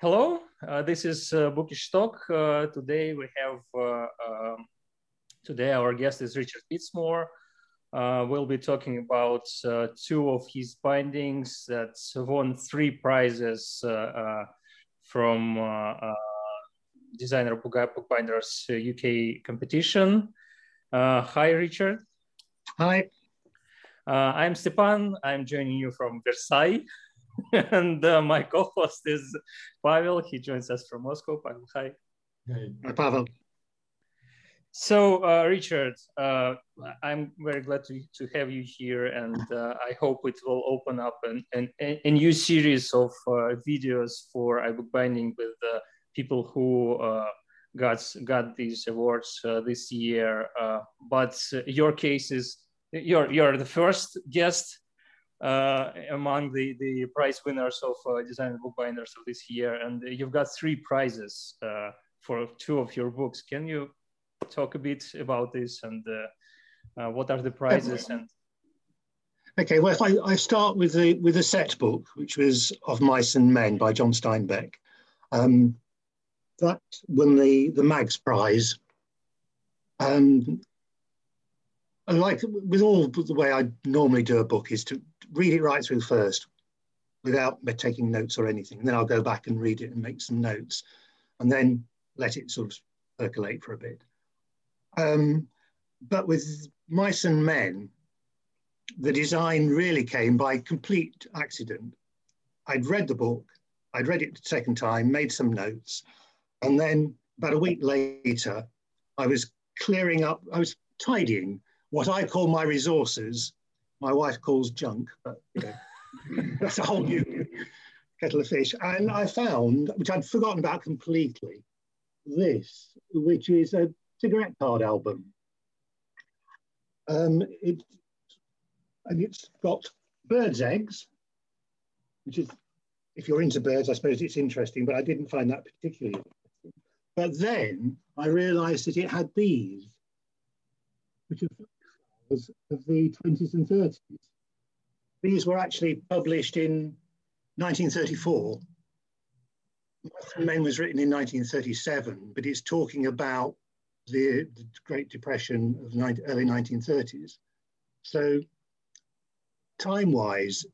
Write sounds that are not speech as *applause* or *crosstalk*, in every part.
hello, uh, this is uh, Bookish Talk. Uh, today we have, uh, um, today our guest is Richard Beadsmoore. Uh, we'll be talking about uh, two of his bindings that won three prizes from Designer Bookbinders UK competition. hi, Richard. Hi. I'm Stepan. I'm joining you from Versailles. *laughs* and uh, my co-host is Pavel. He joins us from Moscow. Pavel, hi. Hi, Pavel. So, uh, Richard, uh, I'm very glad to, to have you here, and uh, I hope it will open up an, an, a new series of uh, videos for iBookBinding with uh, people who got got these awards this year. but your case is you're you're the first guest uh, among the, the prize winners of uh, Designer Bookbinders of this year. And you've got three prizes uh, for two of your books. Can you talk a bit about this and uh, uh, what are the prizes? And Okay, well, if I, I start with the with the set book, which was of Mice and Men by John Steinbeck, um, that won the the Maggs Prize. Um, and like with all the way I normally do a book is to read it right through first without taking notes or anything. And then I'll go back and read it and make some notes and then let it sort of percolate for a bit. Um, but with Mice and Men, the design really came by complete accident. I'd read the book, I'd read it the second time, made some notes, and then about a week later, I was clearing up, I was tidying what I call my resources, my wife calls junk, but you know, *laughs* that's a whole new kettle of fish. And I found, which I'd forgotten about completely, this, which is a cigarette card album. Um, it, and it's got bird's eggs, which is, if you're into birds, I suppose it's interesting, but I didn't find that particularly interesting. But then I realized that it had these, which are of the 20s and 30s. These were actually published in 1934. Men was written in 1937, but it's talking about the, the Great Depression of the early 1930s. So time-wise,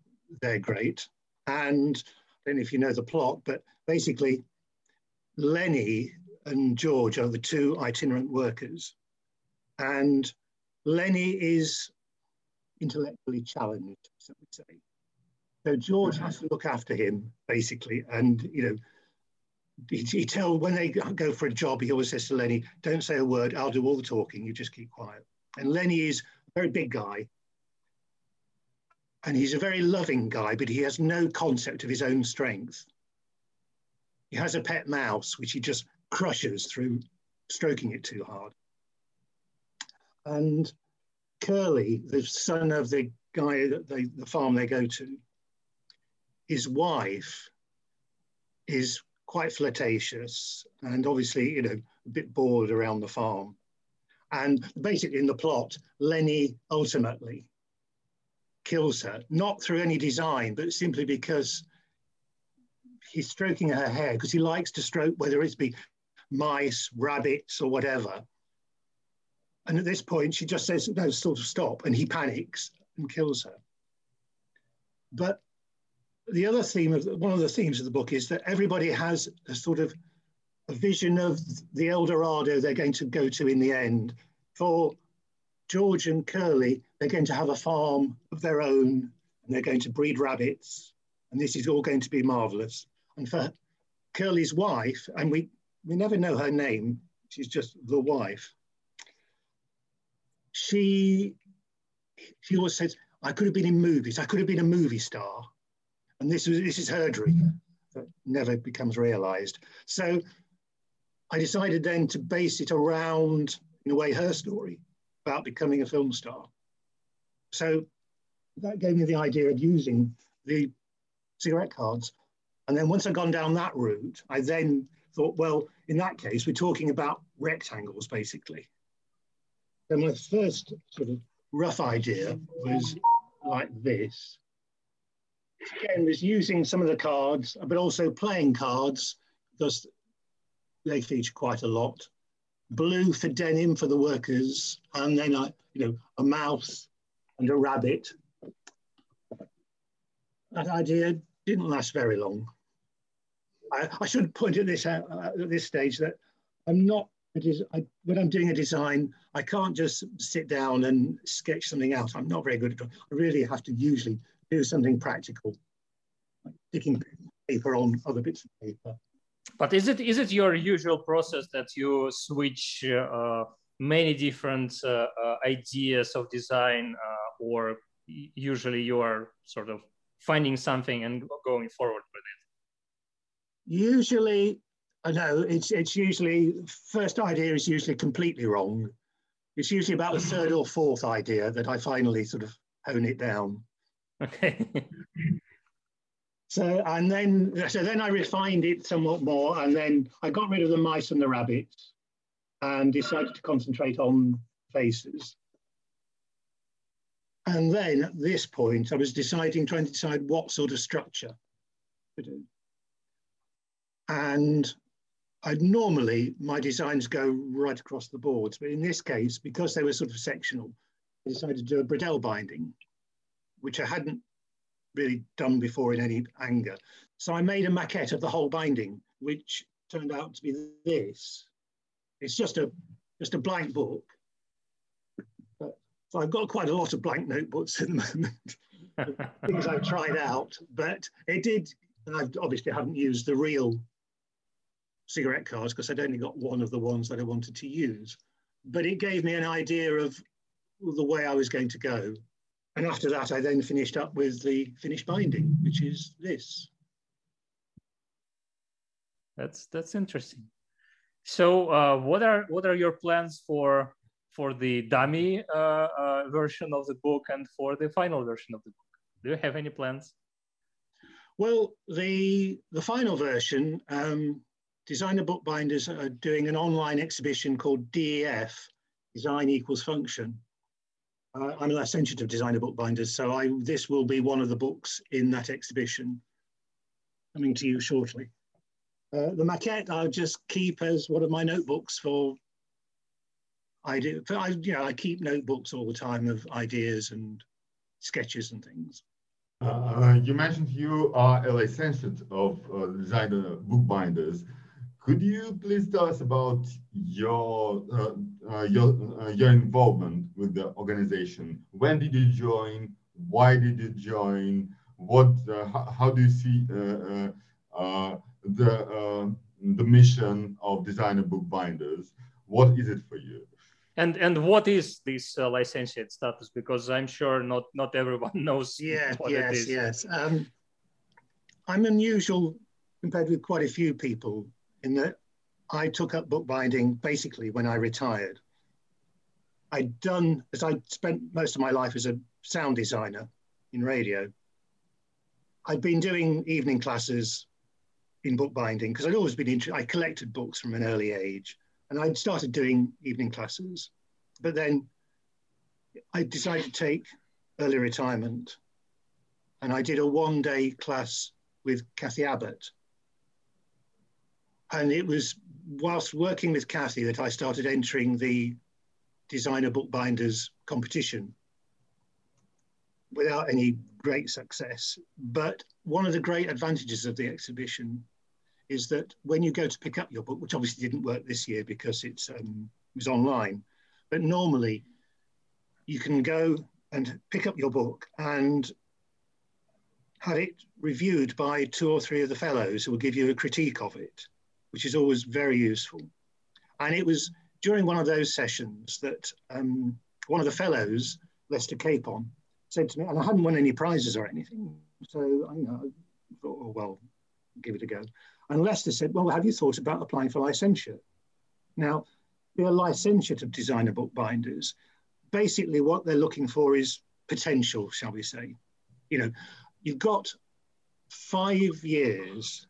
they're great. And I don't know if you know the plot, but basically Lennie and George are the two itinerant workers. And Lennie is intellectually challenged, so we say. So George has to look after him, basically, and you know, he, he tell when they go for a job, he always says to Lennie, "Don't say a word. I'll do all the talking. You just keep quiet." And Lennie is a very big guy, and he's a very loving guy, but he has no concept of his own strength. He has a pet mouse, which he just crushes through stroking it too hard. And Curly, the son of the guy that they, the farm they go to, his wife is quite flirtatious and obviously, you know, a bit bored around the farm. And basically, in the plot, Lennie ultimately kills her, not through any design, but simply because he's stroking her hair because he likes to stroke, whether it's be mice, rabbits, or whatever. And at this point, she just says, no, sort of stop. And he panics and kills her. But the other theme of one of the themes of the book is that everybody has a sort of a vision of the El Dorado they're going to go to in the end. For George and Curly, they're going to have a farm of their own and they're going to breed rabbits. And this is all going to be marvelous. And for Curly's wife, and we, we never know her name, she's just the wife she she always says, I could have been in movies, I could have been a movie star. And this was this is her dream mm-hmm. that never becomes realized. So I decided then to base it around, in a way, her story about becoming a film star. So that gave me the idea of using the cigarette cards. And then once I'd gone down that route, I then thought, well, in that case, we're talking about rectangles basically. So my first sort of rough idea was like this. again was using some of the cards, but also playing cards because they feature quite a lot. Blue for denim for the workers, and then I, you know, a mouse and a rabbit. That idea didn't last very long. I, I should point at this out uh, at this stage that I'm not. It is I, when I'm doing a design, I can't just sit down and sketch something out. I'm not very good at it. I really have to usually do something practical, like sticking paper on other bits of paper. But is it is it your usual process that you switch uh, many different uh, uh, ideas of design, uh, or usually you are sort of finding something and going forward with it? Usually, I know it's it's usually first idea is usually completely wrong. It's usually about the third or fourth idea that I finally sort of hone it down. Okay. so and then so then I refined it somewhat more, and then I got rid of the mice and the rabbits, and decided to concentrate on faces. And then at this point, I was deciding, trying to decide what sort of structure to do. And I'd normally, my designs go right across the boards, but in this case, because they were sort of sectional, I decided to do a Bradel binding, which I hadn't really done before in any anger. So I made a maquette of the whole binding, which turned out to be this. It's just a, just a blank book so I've got quite a lot of blank notebooks at the *laughs* moment, things I've tried out, but it did, and I've obviously haven't used the real cigarette cards because I'd only got one of the ones that I wanted to use. But it gave me an idea of the way I was going to go. And after that, I then finished up with the finished binding, which is this. That's that's interesting. So, uh, what are what are your plans for for the dummy uh, uh, version of the book and for the final version of the book? Do you have any plans? Well, the the final version, um, designer bookbinders are doing an online exhibition called DEF, Design Equals Function. Uh, I'm a licentiate of designer bookbinders, so I, this will be one of the books in that exhibition, coming to you shortly. Uh, the maquette I'll just keep as one of my notebooks for I do. I, you know, I keep notebooks all the time of ideas and sketches and things. Uh, you mentioned you are a licentiate of uh, designer bookbinders. Could you please tell us about your uh, uh your uh, your involvement with the organization? When did you join? Why did you join? What? Uh, how, how, do you see the the mission of designer bookbinders? What is it for you? and and what is this uh, licentiate status because i'm sure not not everyone *laughs* knows yeah *laughs* yes yes um, i'm unusual compared with quite a few people in that i took up bookbinding basically when i retired. I'd done as i spent most of my life as a sound designer in radio i'd been doing evening classes in bookbinding because i'd always been interested i collected books from an early age and I'd started doing evening classes, but then I decided to take early retirement, and I did a one-day class with Kathy Abbott, and it was whilst working with Kathy that I started entering the designer bookbinders competition without any great success. But one of the great advantages of the exhibition is that when you go to pick up your book, which obviously didn't work this year because it's um, it was online, but normally you can go and pick up your book and have it reviewed by two or three of the fellows who will give you a critique of it, which is always very useful. And it was during one of those sessions that um, one of the fellows, Lester Capon, said to me, and I hadn't won any prizes or anything, so you know, I thought, oh, well, give it a go. And Lester said, well, have you thought about applying for licensure? Now, be a licentiate of designer bookbinders. Basically, what they're looking for is potential, shall we say. You know, you've got five years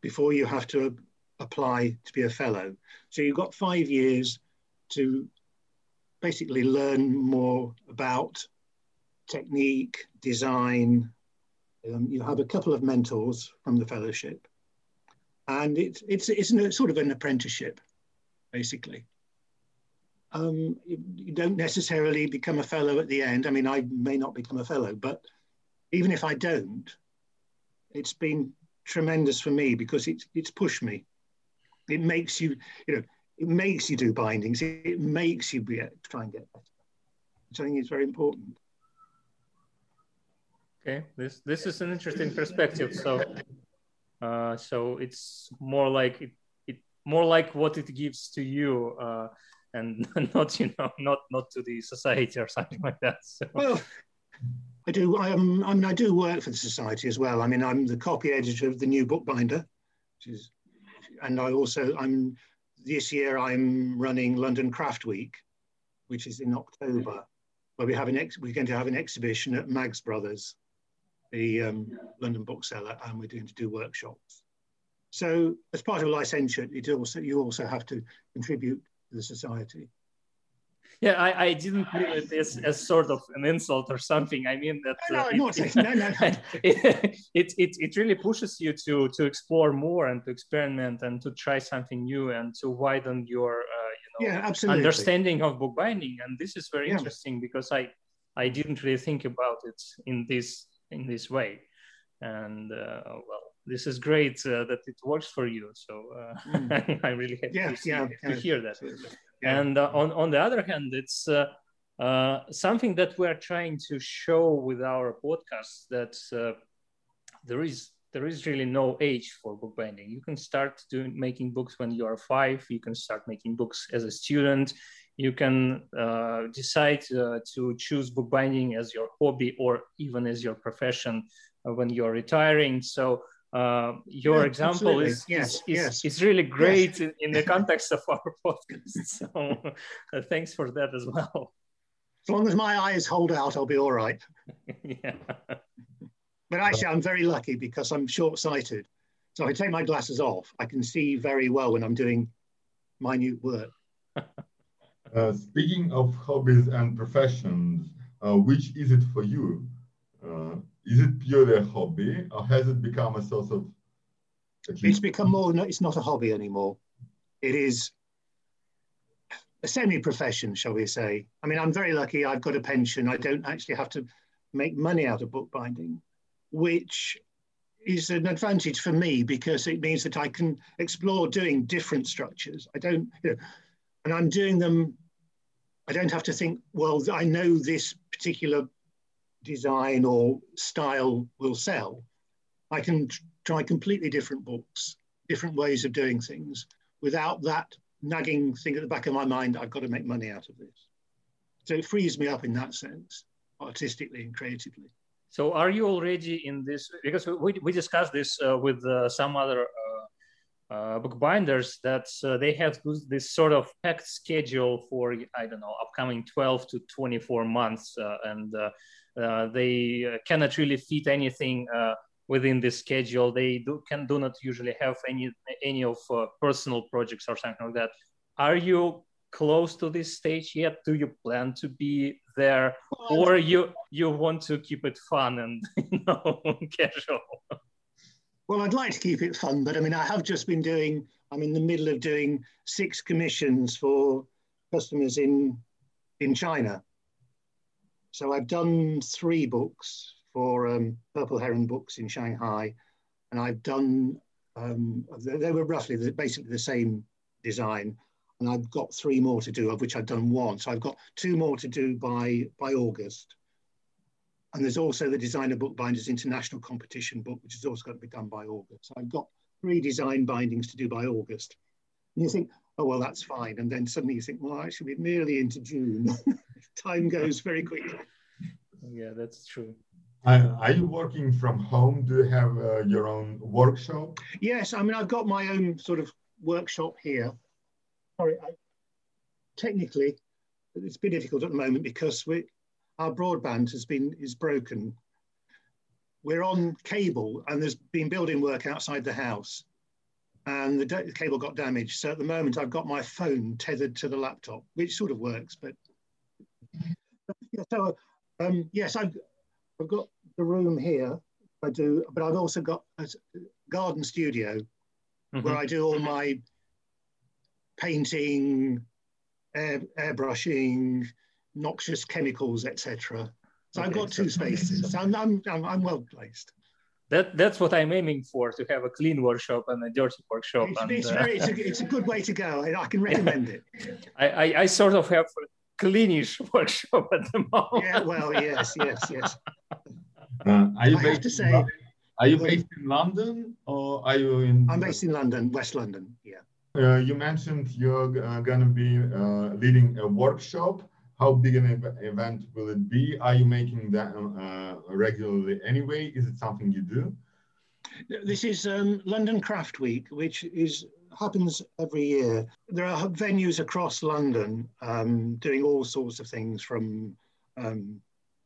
before you have to apply to be a fellow. So you've got five years to basically learn more about technique, design, Um, you have a couple of mentors from the fellowship, and it's it's it's an, sort of an apprenticeship, basically. Um, you, you, don't necessarily become a fellow at the end. I mean, I may not become a fellow, but even if I don't, it's been tremendous for me because it's it's pushed me. It makes you, you know, it makes you do bindings. It, makes you be, try and get better. Which I think is very important. Okay, this this is an interesting perspective. So, uh, so it's more like it, it more like what it gives to you, uh, and *laughs* not you know not not to the society or something like that. So. Well, I do. I, am, I mean, I do work for the society as well. I mean, I'm the copy editor of the new bookbinder, which is, and I also I'm this year I'm running London Craft Week, which is in October, where we have an ex, we're going to have an exhibition at Maggs Brothers, the um, London bookseller, and we're going to do workshops. So as part of licentiate, it also you also have to contribute to the society. Yeah, I, I didn't mean it as, as sort of an insult or something. I mean that no, uh, no, it, no, no, no. *laughs* It, it, it, it really pushes you to to explore more and to experiment and to try something new and to widen your uh, you know yeah, absolutely. understanding of bookbinding. And this is very yeah. interesting because I I didn't really think about it in this in this way. And uh, well, this is great uh, that it works for you. So uh, mm. *laughs* I'm really happy yeah, to, see, yeah, to hear that. And uh, on, on the other hand, it's uh, uh, something that we're trying to show with our podcast that uh, there is there is really no age for bookbinding. You can start doing making books when you are five. You can start making books as a student. You can uh, decide uh, to choose bookbinding as your hobby or even as your profession when you're retiring. So uh, your yeah, example is, yes, is, yes. is, really great yes. in, in, the context of our *laughs* podcast. So uh, thanks for that as well. As long as my eyes hold out, I'll be all right. *laughs* yeah. But actually, I'm very lucky because I'm short sighted. So if I take my glasses off, I can see very well when I'm doing minute work. *laughs* Uh, speaking of hobbies and professions, uh, which is it for you? Uh, is it purely a hobby or has it become a source of it's become more it's not a hobby anymore. It is a semi-profession shall we say. I mean i'm very lucky i've got a pension. I don't actually have to make money out of bookbinding which is an advantage for me because it means that i can explore doing different structures. I don't you know and i'm doing them i don't have to think well i know this particular design or style will sell. I can try completely different books, different ways of doing things without that nagging thing at the back of my mind, I've got to make money out of this. So it frees me up in that sense, artistically and creatively. So are you already in this, because we, we discussed this uh, with uh, some other uh, uh bookbinders that uh, they have this sort of packed schedule for, I don't know, upcoming 12 to 24 months. Uh, and they uh, cannot really fit anything uh, within the schedule. They do, can do not usually have any any of personal projects or something like that. Are you close to this stage yet? Do you plan to be there, or you you want to keep it fun and *laughs* you know *laughs* casual? Well, I'd like to keep it fun, but I mean, I have just been doing. I'm in the middle of doing six commissions for customers in in China. So I've done three books for um, Purple Heron Books in Shanghai, and I've done, um, they were roughly the, basically the same design, and I've got three more to do, of which I've done one. So I've got two more to do by, by August. And there's also the Designer Bookbinders International Competition book, which is also going to be done by August. So I've got three design bindings to do by August. And you think, oh, well, that's fine. And then suddenly you think, well, actually, we're nearly into June. *laughs* Time goes very quickly. Yeah, that's true. Uh, are you working from home? Do you have uh, your own workshop? Yes, I mean, I've got my own sort of workshop here. Sorry, I, technically, it's been difficult at the moment because we, our broadband has been is broken. We're on cable, and there's been building work outside the house and the, the, cable got damaged. So at the moment, I've got my phone tethered to the laptop, which sort of works. But so um, yes, I've, I've got the room here I do, but I've also got a garden studio mm-hmm. where I do all my painting, air, airbrushing, noxious chemicals, etc. So okay, I've got two spaces. So *laughs* I'm, I'm, I'm, I'm well placed that that's what I'm aiming for to have a clean workshop and a dirty workshop. It's, and, it's, uh, very, it's, a, it's, a, good way to go. I, I can recommend it. *laughs* I, I, I, sort of have cleanish workshop at the moment. Yeah, *laughs* well, yes, yes, yes. Uh, are you I based to say, are you based in London or are you in? I'm based in London, West London. Yeah. Uh, you mentioned you're uh, going to be uh, leading a workshop how big an ev event will it be? Are you making that uh, regularly anyway? Is it something you do? This is um, London Craft Week, which is happens every year. There are venues across London um, doing all sorts of things from um,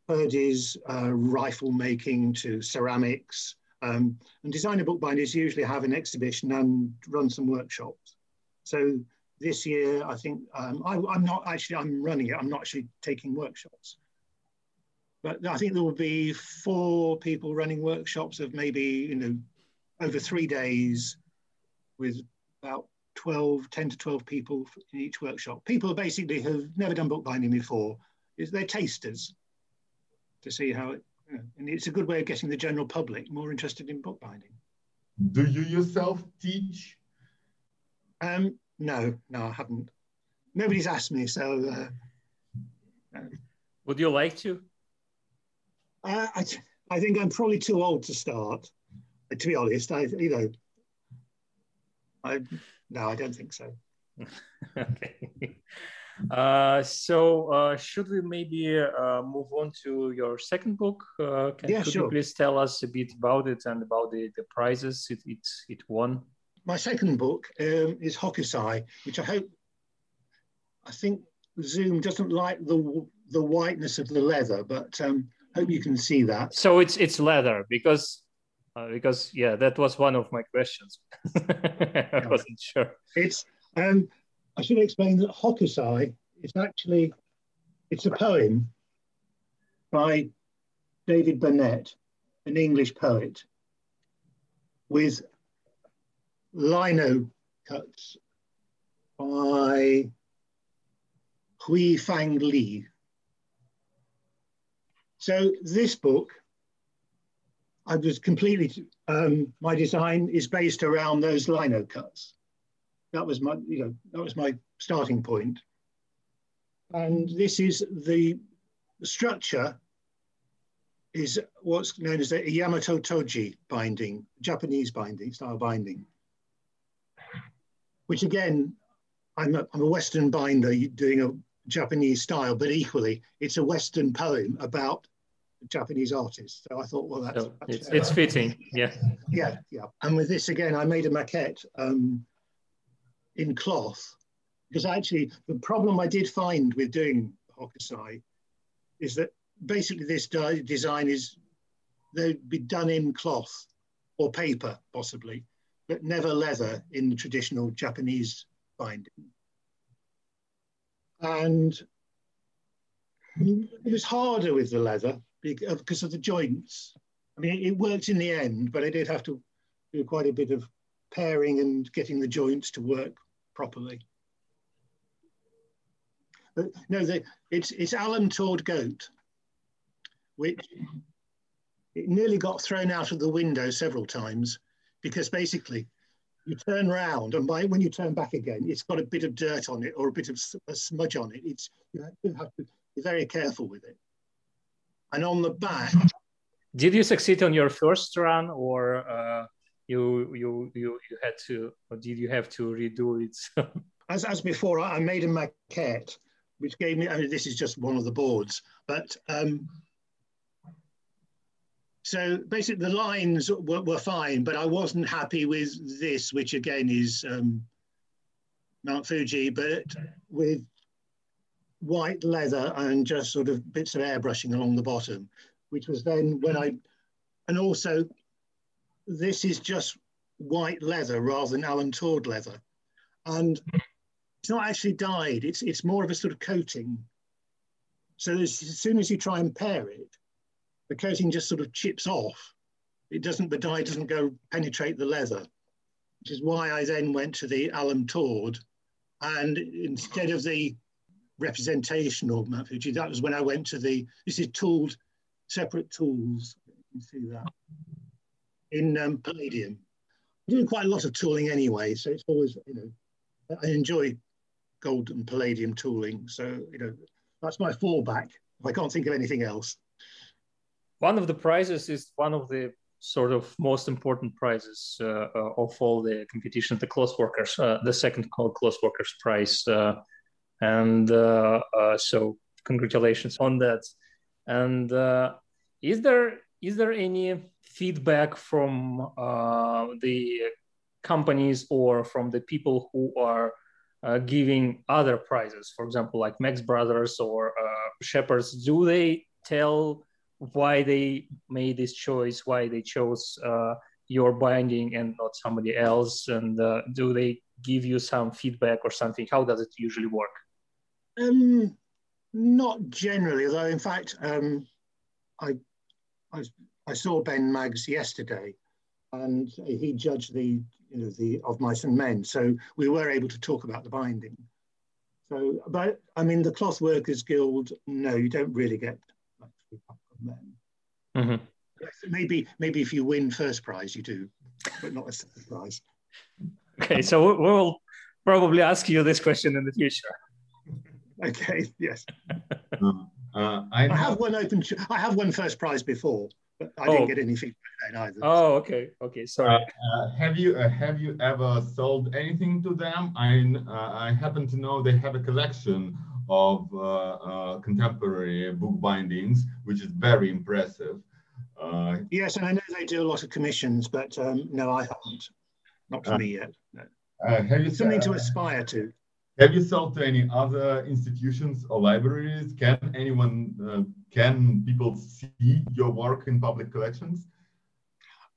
birdies, uh, rifle making to ceramics. Um, and designer bookbinders usually have an exhibition and run some workshops. So this year, I think um, I, am not actually, I'm running it. I'm not actually taking workshops. But I think there will be four people running workshops of maybe, you know, over three days with about 12, 10 to 12 people in each workshop. People basically have never done bookbinding before. They're tasters to see how it, you know, and it's a good way of getting the general public more interested in bookbinding. Do you yourself teach? Um, no, no, I haven't. Nobody's asked me, so. Uh, Would you like to? Uh, I, I think I'm probably too old to start. To be honest, I you know, I no, I don't think so. *laughs* okay. Uh, so uh, should we maybe uh, move on to your second book? Uh, can yeah, could sure. you please tell us a bit about it and about the, the prizes it, it, it won? my second book um, is Hokusai, which I hope, I think Zoom doesn't like the the whiteness of the leather, but um, hope you can see that. So it's it's leather because uh, because yeah, that was one of my questions. *laughs* I wasn't sure. It's um, I should explain that Hokusai is actually it's a poem by David burnett an English poet, with lino cuts by Hui Fang Li. So this book, I was completely, um, my design is based around those lino cuts. That was my, you know, that was my starting point. And this is the, structure is what's known as a Yamato Toji binding, Japanese binding, style binding which again, I'm a, I'm a Western binder doing a Japanese style, but equally, it's a Western poem about Japanese artist. So I thought, well, that's, it's, it's, fitting. Yeah. Yeah, yeah. And with this again, I made a maquette um, in cloth because actually the problem I did find with doing Hokusai is that basically this design is they'd be done in cloth or paper possibly but never leather in the traditional Japanese binding. And it was harder with the leather because uh, of the joints. I mean, it worked in the end, but I did have to do quite a bit of paring and getting the joints to work properly. But no, the, it's, it's alum tawed Goat, which it nearly got thrown out of the window several times because basically you turn around and by when you turn back again, it's got a bit of dirt on it or a bit of a smudge on it. It's you have to be very careful with it. And on the back. Did you succeed on your first run or uh, you, you, you, you had to, or did you have to redo it? *laughs* as, as before, I made a maquette, which gave me, I mean, this is just one of the boards, but um, so basically, the lines were, were, fine, but I wasn't happy with this, which again is um, Mount Fuji, but with white leather and just sort of bits of airbrushing along the bottom, which was then when I, and also this is just white leather rather than alum tawed leather. And it's not actually dyed, it's, it's more of a sort of coating. So as soon as you try and pare it, the coating just sort of chips off it doesn't, the dye doesn't go penetrate the leather, which is why I then went to the alum tawed. And instead of the representational Mount Fuji, that was when I went to the, this is tooled, separate tools. You can see that in um, palladium. I'm doing quite a lot of tooling anyway, so it's always, you know, I enjoy gold and palladium tooling. So, you know, that's my fallback. I can't think of anything else. One of the prizes is one of the sort of most important prizes uh, uh, of all the competition, the Clothworkers, uh, the second Clothworkers prize. Uh, and uh, uh, so congratulations on that. And is there is there any feedback from the companies or from the people who are uh, giving other prizes, for example, like Maggs Brothers or uh, Shepherds, do they tell why they made this choice, why they chose uh, your binding and not somebody else? And uh, do they give you some feedback or something? How does it usually work? Um, not generally, though. In fact, um, I, I, I saw Ben Maggs yesterday, and he judged the you know the of mice and men. So we were able to talk about the binding. So, but I mean, the Cloth Workers Guild, no, you don't really get much feedback from them. Mm-hmm. Maybe, maybe if you win first prize, you do, but not a second prize. Okay, so we'll probably ask you this question in the future. *laughs* Okay. Yes. uh, I, I, have one open. I have won first prize before. But I didn't oh. get any feedback then either. Oh, okay, okay, sorry. Uh, uh, have you uh, have you ever sold anything to them? I uh, I happen to know they have a collection of uh, uh, contemporary book bindings, which is very impressive. yes, and I know they do a lot of commissions, but um, no, I haven't. Not for me yet. No. have you something to aspire to? Have you sold to any other institutions or libraries? Can anyone, uh, can people see your work in public collections?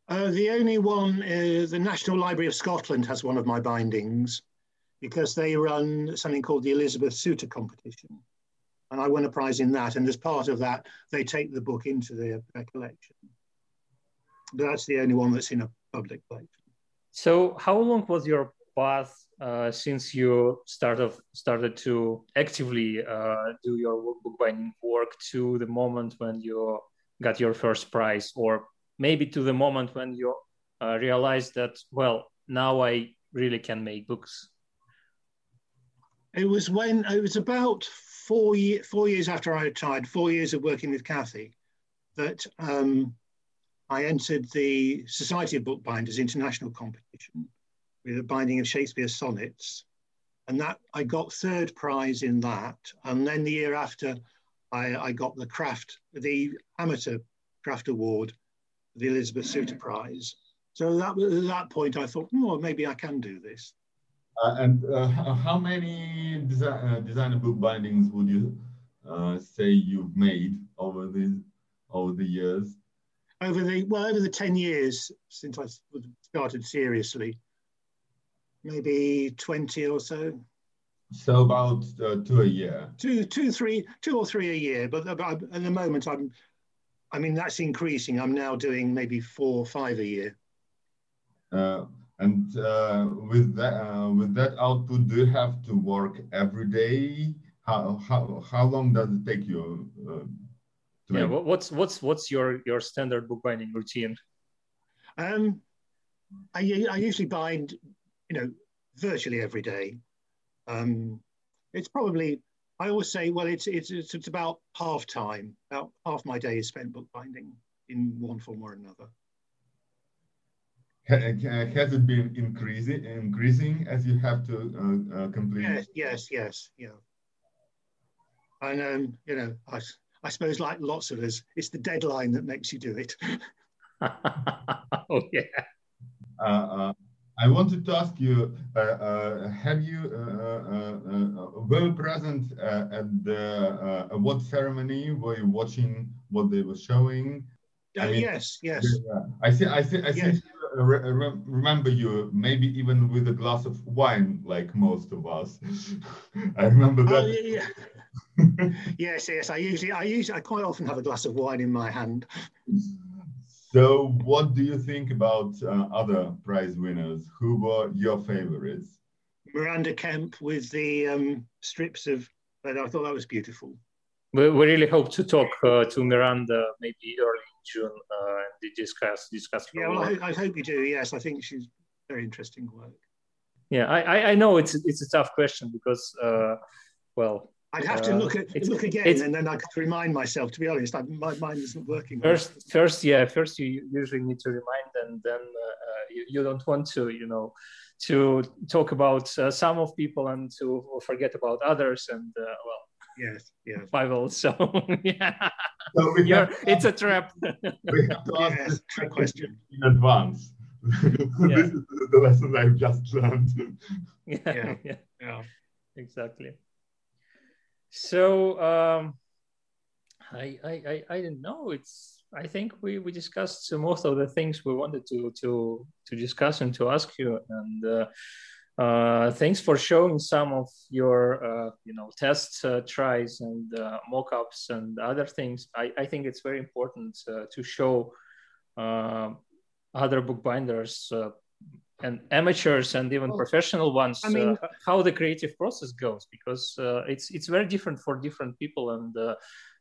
Uh, the only one is the National Library of Scotland has one of my bindings because they run something called the Elizabeth Soutar competition. And I won a prize in that. And as part of that, they take the book into their, their collection. But that's the only one that's in a public collection. So how long was your path uh, since you started started to actively uh, do your bookbinding work to the moment when you got your first prize, or maybe to the moment when you uh, realized that well now I really can make books? It was when it was about four year, four years after I retired, four years of working with Kathy, that um, I entered the Society of Bookbinders International competition with a binding of Shakespeare's sonnets. And that I got third prize in that. And then the year after, I, I got the craft, the amateur craft award, the Elizabeth Soutar Prize. So that at that point, I thought, oh, maybe I can do this. Uh, and uh, how many desi uh, designer book bindings would you uh, say you've made over the over the years? Over the well, over the ten years since I started seriously, maybe 20 or so. So about uh, two a year. Two, two, three, two or three a year. But at the moment, I'm, I mean, that's increasing. I'm now doing maybe four or five a year. Uh, and uh, with that, uh, with that output, do you have to work every day? How how how long does it take you? Uh, yeah, make? what's what's what's your your standard bookbinding routine? Um, I I usually bind you know, virtually every day. Um, it's probably, I always say, well, it's, it's, it's about half time. About half my day is spent bookbinding in one form or another. Has it been increasing, increasing as you have to uh, uh, complete? Yes, yes, yes, yeah. And um, you know, I, I suppose like lots of us, it's the deadline that makes you do it. *laughs* oh yeah. Uh, uh I wanted to ask you, uh, uh, have you uh, uh, uh were present uh, at the award ceremony? Were you watching what they were showing? I mean, yes, yes. I see. I see. I yes. Re remember you maybe even with a glass of wine, like most of us. *laughs* I remember oh, that. Oh, yeah, yeah. *laughs* yes, yes. I usually, I usually, I quite often have a glass of wine in my hand. So, what do you think about uh, other prize winners? Who were your favorites? Miranda Kemp with the um, strips of, but I thought that was beautiful. We, we really hope to talk uh, to Miranda maybe early in June uh, and discuss discuss. Yeah, well, I, I, hope you do. Yes, I think she's very interesting work. Yeah, I, I know it's it's a tough question because, uh, well, I'd have to uh, look at look again, and then I could remind myself. To be honest, I, my mind isn't working. First, first, yeah, first you usually need to remind, and then uh, you, you don't want to, you know, to talk about uh, some of people and to forget about others, and uh, well, yes, yes, Pavel. So *laughs* yeah, so it's a trap. we have to ask *laughs* yes, this question in advance. *laughs* yeah. this is the lesson I've just learned. yeah, yeah, yeah, yeah. exactly. So um, I, I, I, I don't know. It's I think we, we discussed most of the things we wanted to to to discuss and to ask you. And uh, uh, thanks for showing some of your uh, you know test uh, tries and uh, mock-ups and other things. I, I think it's very important uh, to show other bookbinders and amateurs and even professional ones I mean, uh, how the creative process goes because uh, it's it's very different for different people and uh,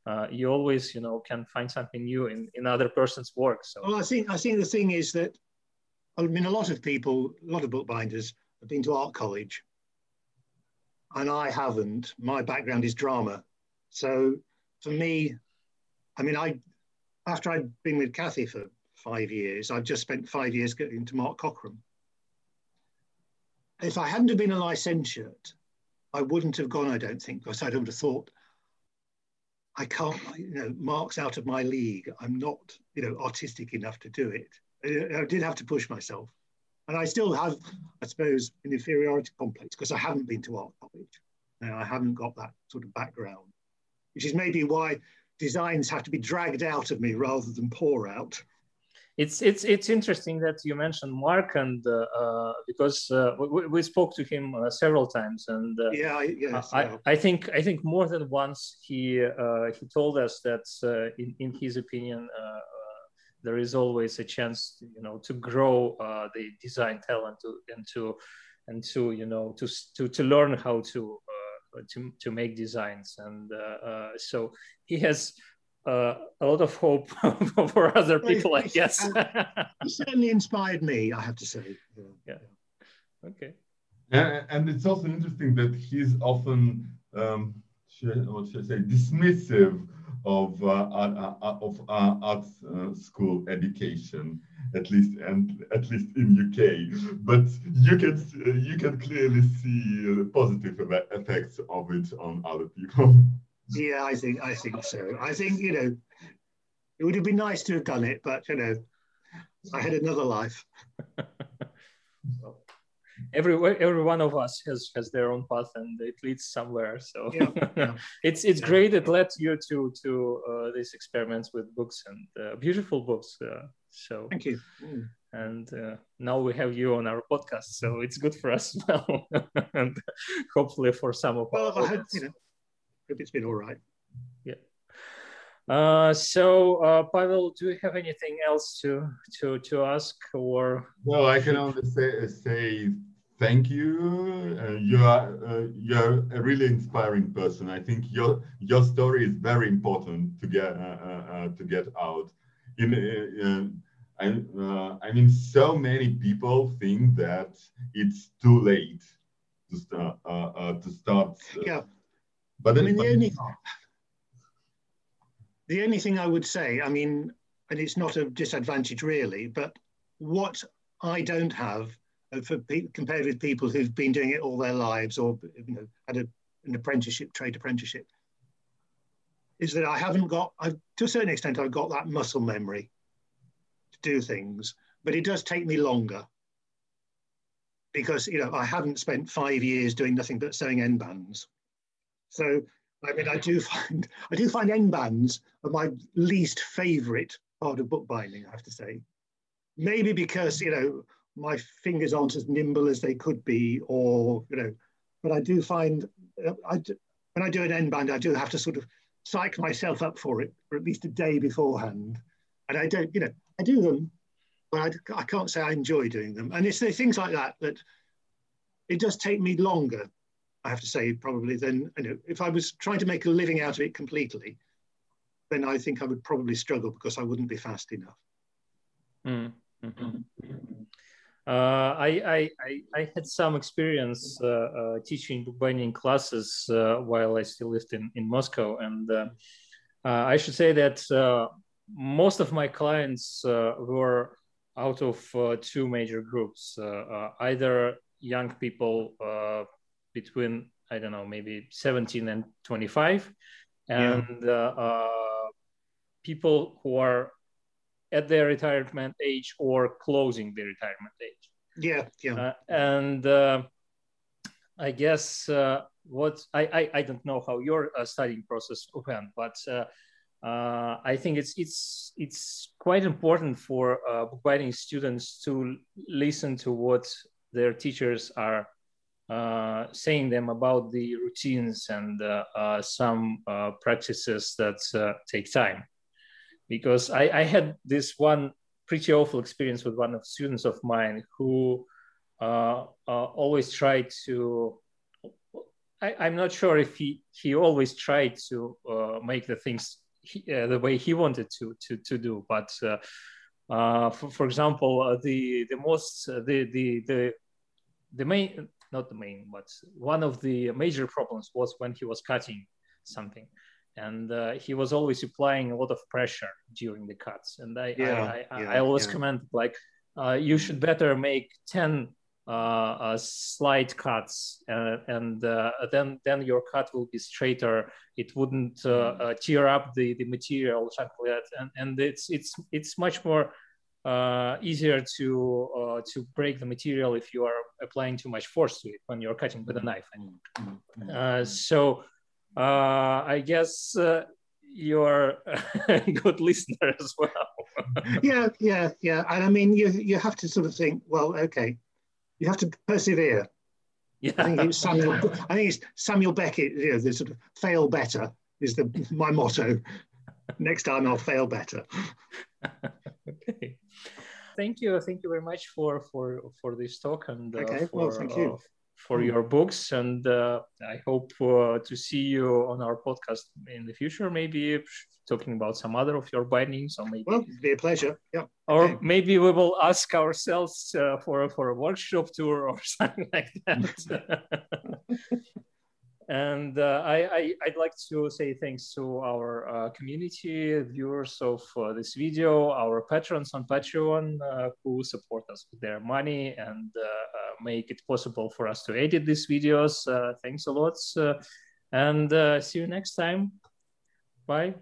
uh, you always you know can find something new in, in other person's work so. Well i think i think the thing is that i mean a lot of people a lot of bookbinders have been to art college and i haven't. My background is drama. So for me i mean i after i'd been with kathy for five years i've just spent five years getting to mark cockram if I hadn't have been a licentiate, I wouldn't have gone, I don't think, because I would have thought, I can't, you know, Mark's out of my league. I'm not, you know, artistic enough to do it. I did have to push myself. And I still have, I suppose, an inferiority complex because I haven't been to art college. Now, I haven't got that sort of background, which is maybe why designs have to be dragged out of me rather than pour out it's it's it's interesting that you mentioned Mark, and uh, uh, because uh, we, we, spoke to him uh, several times, and uh, yeah, yes, I, yeah. I, think I think more than once he uh, he told us that in in his opinion there is always a chance, you know, to grow the design talent to, and to and to you know to to to learn how to to to make designs, and so he has uh, a lot of hope *laughs* for other people, I guess. he certainly inspired me, I have to say. Yeah. yeah. Okay. And, and, it's also interesting that he's often, um, should, what should I say, dismissive of uh, uh, uh of uh, art uh, school education, at least and at least in UK. But you can you can clearly see the positive effects of it on other people. *laughs* Yeah, I think I think so. I think you know, it would have been nice to have done it, but you know, I had another life. *laughs* every every one of us has has their own path, and it leads somewhere. So yeah, yeah. *laughs* it's it's great. It led you to to uh, these experiments with books and uh, beautiful books. Uh, so thank you. Mm. And uh, now we have you on our podcast, so it's good for us *laughs* now, and hopefully for some of well, our. Well, you know, hope it's been all right. Yeah. Uh, so, uh, Pavel, do you have anything else to to to ask or? Well, I can only say say thank you. Uh, you are uh, you're a really inspiring person. I think your your story is very important to get uh, uh, uh to get out. In uh, I, I mean, so many people think that it's too late to start to start. yeah but I mean, the only the only thing I would say, I mean, and it's not a disadvantage really, but what I don't have uh, for compared with people who've been doing it all their lives or you know had a, an apprenticeship, trade apprenticeship, is that I haven't got, I've, to a certain extent, I've got that muscle memory to do things, but it does take me longer because you know I haven't spent five years doing nothing but sewing end bands. So I mean, I do *laughs* find I do find end bands are my least favourite part of bookbinding. I have to say, maybe because you know my fingers aren't as nimble as they could be, or you know, but I do find uh, I do, when I do an end band, I do have to sort of psych myself up for it for at least a day beforehand, and I don't, you know, I do them, but I, I can't say I enjoy doing them. And it's the things like that that it does take me longer, I have to say, probably then, you know. If I was trying to make a living out of it completely, then I think I would probably struggle because I wouldn't be fast enough. Mm -hmm. Uh, I, I, I, had some experience uh, uh, teaching bookbinding classes uh, while I still lived in, in Moscow. And uh, uh, I should say that most of my clients were out of two major groups either young people between, I don't know, maybe 17 and 25, and yeah. people who are at their retirement age or closing their retirement age. Yeah, yeah. Uh, and uh, I guess uh, what I, I, I don't know how your uh, studying process went, but uh, uh, I think it's it's it's quite important for bookbinding students to listen to what their teachers are saying them about the routines and some practices that take time. Because I, I had this one pretty awful experience with one of students of mine who uh, uh, always tried to I, am not sure if he he always tried to uh, make the things he, uh, the way he wanted to to, to do. But uh, uh, for, for, example the the most the the the the main not the main but one of the major problems was when he was cutting something and uh, he was always applying a lot of pressure during the cuts. And I, yeah, I, I, yeah, I, always yeah. commented like, uh, you should better make 10 uh, uh slight cuts uh, and uh, then then your cut will be straighter it wouldn't mm. tear up the, the material something like that and, and it's it's it's much more easier to to break the material if you are applying too much force to it when you're cutting with a knife mm, mm, so uh, I guess uh, you're *laughs* a good listener as well. *laughs* yeah, yeah, yeah. And I mean, you you have to sort of think, well, okay, you have to persevere. Yeah. I think it's Samuel. *laughs* I think it's Samuel Beckett. You know, the sort of fail better is the my motto. Next time I'll fail better. Thank you. Thank you very much for for for this talk and uh, okay. for, well, thank you. Uh, for your books. And uh, I hope uh, to see you on our podcast in the future, maybe talking about some other of your bindings or maybe well it'd be a pleasure yeah or okay. maybe we will ask ourselves uh, for for a workshop tour or *laughs* something like that *laughs* And uh, I, I, would like to say thanks to our uh, community, viewers of uh, this video, our patrons on Patreon uh, who support us with their money and uh, uh, make it possible for us to edit these videos. thanks a lot. and see you next time. Bye.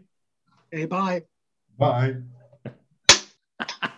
Hey, bye. Bye. *laughs*